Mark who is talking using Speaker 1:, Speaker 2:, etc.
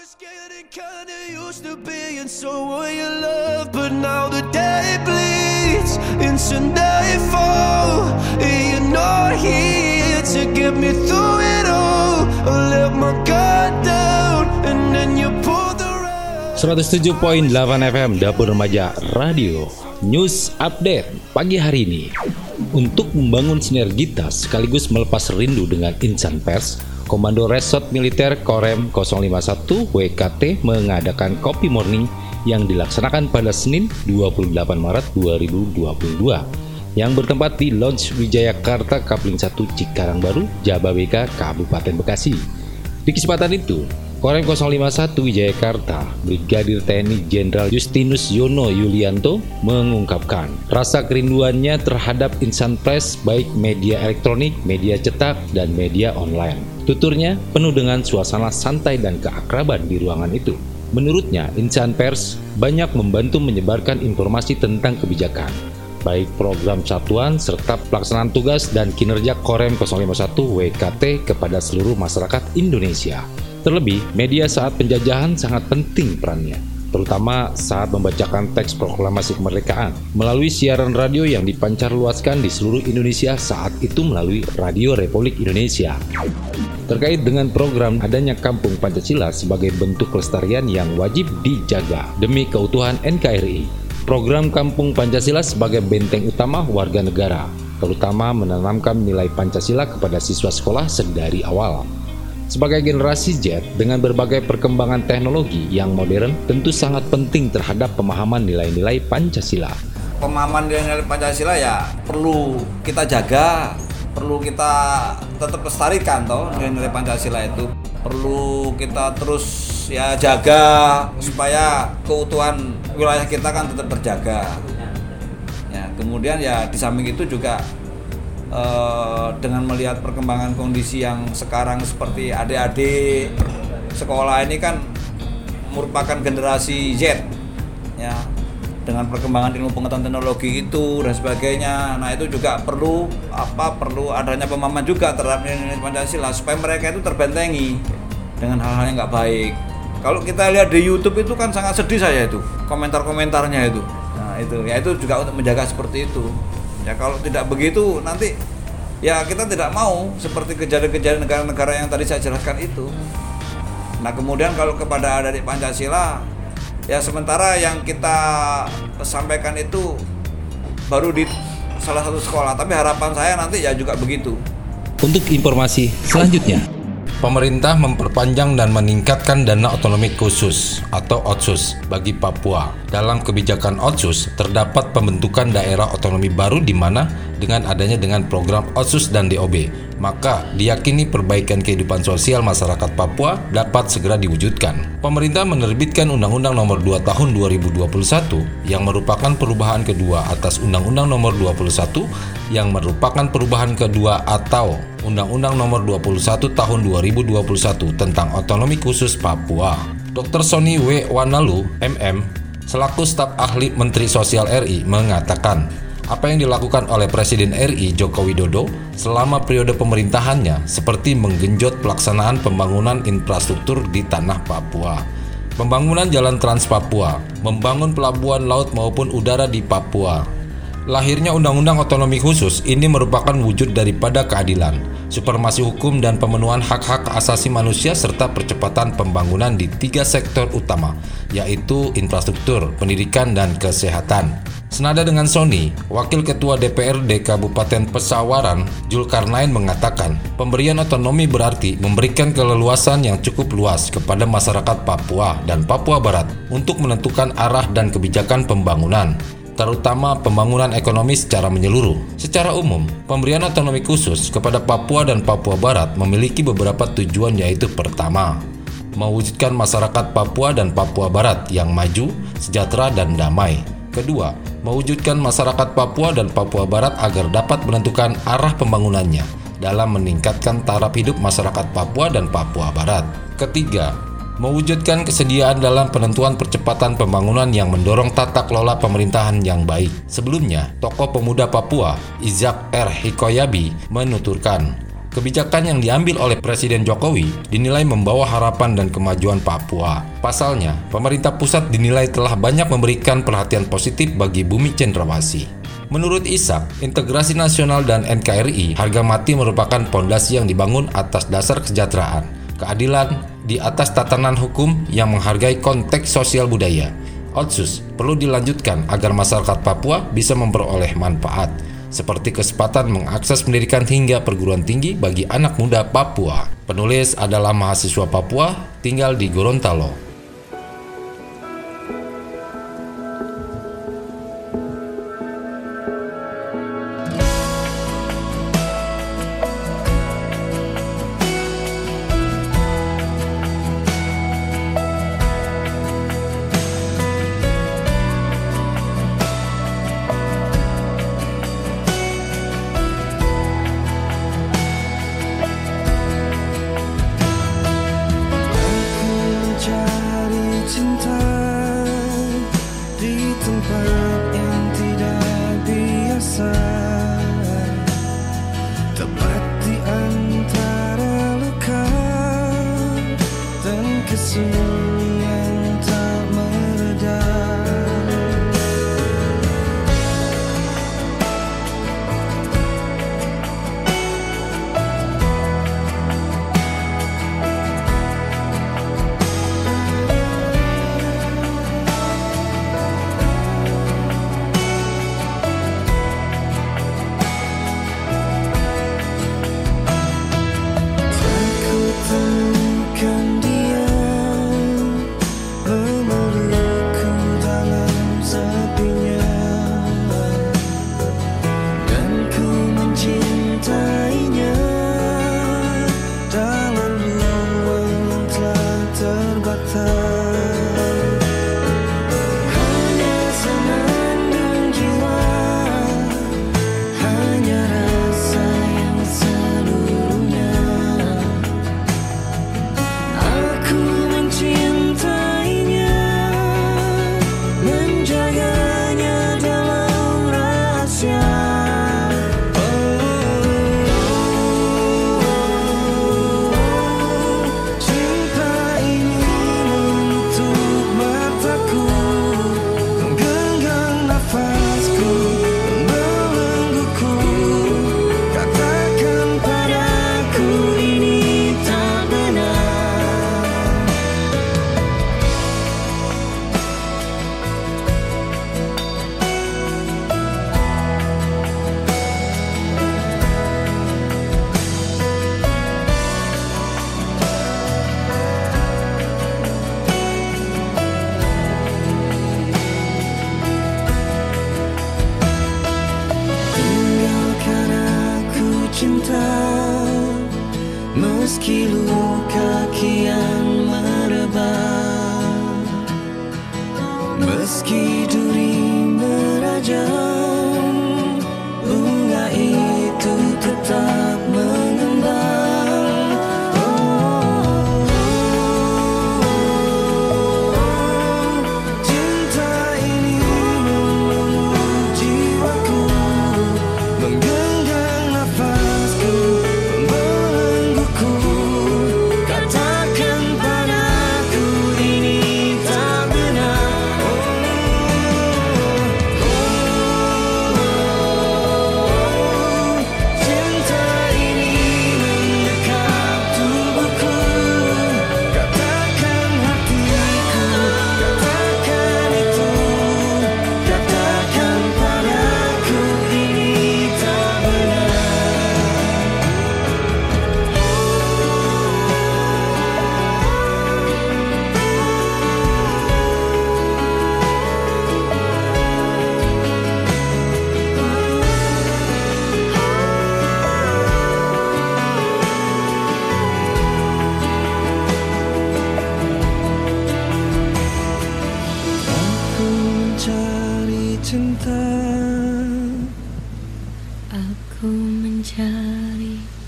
Speaker 1: was getting kinda used to being someone you love, but now the day bleeds into nightfall. And you're not here to get me through it all. I let my guard down, and then you pulled the rug.
Speaker 2: 107.8 FM Dapur Remaja Radio News Update pagi hari ini Untuk membangun sinergitas sekaligus melepas rindu dengan insan pers Komando Resort Militer Korem 051 WKT mengadakan Kopi Morning yang dilaksanakan pada Senin 28 Maret 2022 yang bertempat di Lounge Wijayakarta Kapling 1 Cikarang Baru, Jababeka, Kabupaten Bekasi. Di kesempatan itu, Korem 051 Wijayakarta, Brigadir TNI Jenderal Justinus Yono Yulianto mengungkapkan rasa kerinduannya terhadap insan pers baik media elektronik, media cetak, dan media online. Tuturnya penuh dengan suasana santai dan keakraban di ruangan itu. Menurutnya, insan pers banyak membantu menyebarkan informasi tentang kebijakan, baik program satuan serta pelaksanaan tugas dan kinerja Korem 051 WKT kepada seluruh masyarakat Indonesia. Terlebih, media saat penjajahan sangat penting perannya, terutama saat membacakan teks proklamasi kemerdekaan melalui siaran radio yang dipancarluaskan di seluruh Indonesia saat itu melalui Radio Republik Indonesia. Terkait dengan program adanya Kampung Pancasila sebagai bentuk kelestarian yang wajib dijaga demi keutuhan NKRI, program Kampung Pancasila sebagai benteng utama warga negara, terutama menanamkan nilai Pancasila kepada siswa sekolah sedari awal. Sebagai generasi Z dengan berbagai perkembangan teknologi yang modern tentu sangat penting terhadap pemahaman nilai-nilai Pancasila.
Speaker 3: pemahaman nilai-nilai Pancasila ya perlu kita jaga, perlu kita tetap lestarikan toh nilai-nilai Pancasila itu perlu kita terus ya jaga supaya keutuhan wilayah kita kan tetap terjaga. Ya, kemudian ya di samping itu juga eh, dengan melihat perkembangan kondisi yang sekarang seperti adik-adik sekolah ini kan merupakan generasi Z ya. Dengan perkembangan ilmu pengetahuan teknologi itu dan sebagainya. Nah itu juga perlu apa perlu adanya pemahaman juga terhadap nilai-nilai Pancasila supaya mereka itu terbentengi dengan hal-hal yang nggak baik. Kalau kita lihat di YouTube itu kan sangat sedih saya itu komentar-komentarnya itu. Nah itu ya itu juga untuk menjaga seperti itu. Ya kalau tidak begitu nanti ya kita tidak mau seperti kejadian-kejadian negara-negara yang tadi saya jelaskan itu Nah kemudian kalau kepada adik Pancasila ya sementara yang kita sampaikan itu baru di salah satu sekolah tapi harapan saya nanti ya juga begitu.
Speaker 2: Untuk informasi selanjutnya, pemerintah memperpanjang dan meningkatkan dana otonomi khusus atau OTSUS bagi Papua. Dalam kebijakan OTSUS terdapat pembentukan daerah otonomi baru di mana dengan adanya dengan program OTSUS dan DOB, maka diyakini perbaikan kehidupan sosial masyarakat Papua dapat segera diwujudkan. Pemerintah menerbitkan Undang-Undang Nomor 2 Tahun 2021 yang merupakan perubahan kedua atas Undang-Undang Nomor 21 yang merupakan perubahan kedua atau Undang-Undang Nomor 21 Tahun 2021 tentang otonomi khusus Papua. Dr. Sony W. Wanalu, MM, selaku staf ahli Menteri Sosial RI mengatakan, apa yang dilakukan oleh Presiden RI Joko Widodo selama periode pemerintahannya seperti menggenjot pelaksanaan pembangunan infrastruktur di tanah Papua. Pembangunan jalan Trans Papua, membangun pelabuhan laut maupun udara di Papua, Lahirnya Undang-Undang Otonomi Khusus ini merupakan wujud daripada keadilan, supremasi hukum dan pemenuhan hak-hak asasi manusia serta percepatan pembangunan di tiga sektor utama, yaitu infrastruktur, pendidikan, dan kesehatan. Senada dengan Sony, Wakil Ketua DPRD Kabupaten Pesawaran, Julkarnain mengatakan, pemberian otonomi berarti memberikan keleluasan yang cukup luas kepada masyarakat Papua dan Papua Barat untuk menentukan arah dan kebijakan pembangunan terutama pembangunan ekonomi secara menyeluruh. Secara umum, pemberian otonomi khusus kepada Papua dan Papua Barat memiliki beberapa tujuan yaitu pertama, mewujudkan masyarakat Papua dan Papua Barat yang maju, sejahtera, dan damai. Kedua, mewujudkan masyarakat Papua dan Papua Barat agar dapat menentukan arah pembangunannya dalam meningkatkan taraf hidup masyarakat Papua dan Papua Barat. Ketiga, mewujudkan kesediaan dalam penentuan percepatan pembangunan yang mendorong tata kelola pemerintahan yang baik. Sebelumnya, tokoh pemuda Papua, Izak R. Hikoyabi, menuturkan,
Speaker 4: Kebijakan yang diambil oleh Presiden Jokowi dinilai membawa harapan dan kemajuan Papua. Pasalnya, pemerintah pusat dinilai telah banyak memberikan perhatian positif bagi bumi cendrawasih. Menurut Isak, integrasi nasional dan NKRI, harga mati merupakan pondasi yang dibangun atas dasar kesejahteraan, keadilan, di atas tatanan hukum yang menghargai konteks sosial budaya. Otsus perlu dilanjutkan agar masyarakat Papua bisa memperoleh manfaat seperti kesempatan mengakses pendidikan hingga perguruan tinggi bagi anak muda Papua. Penulis adalah mahasiswa Papua tinggal di Gorontalo. soon.
Speaker 5: Aku mencari cinta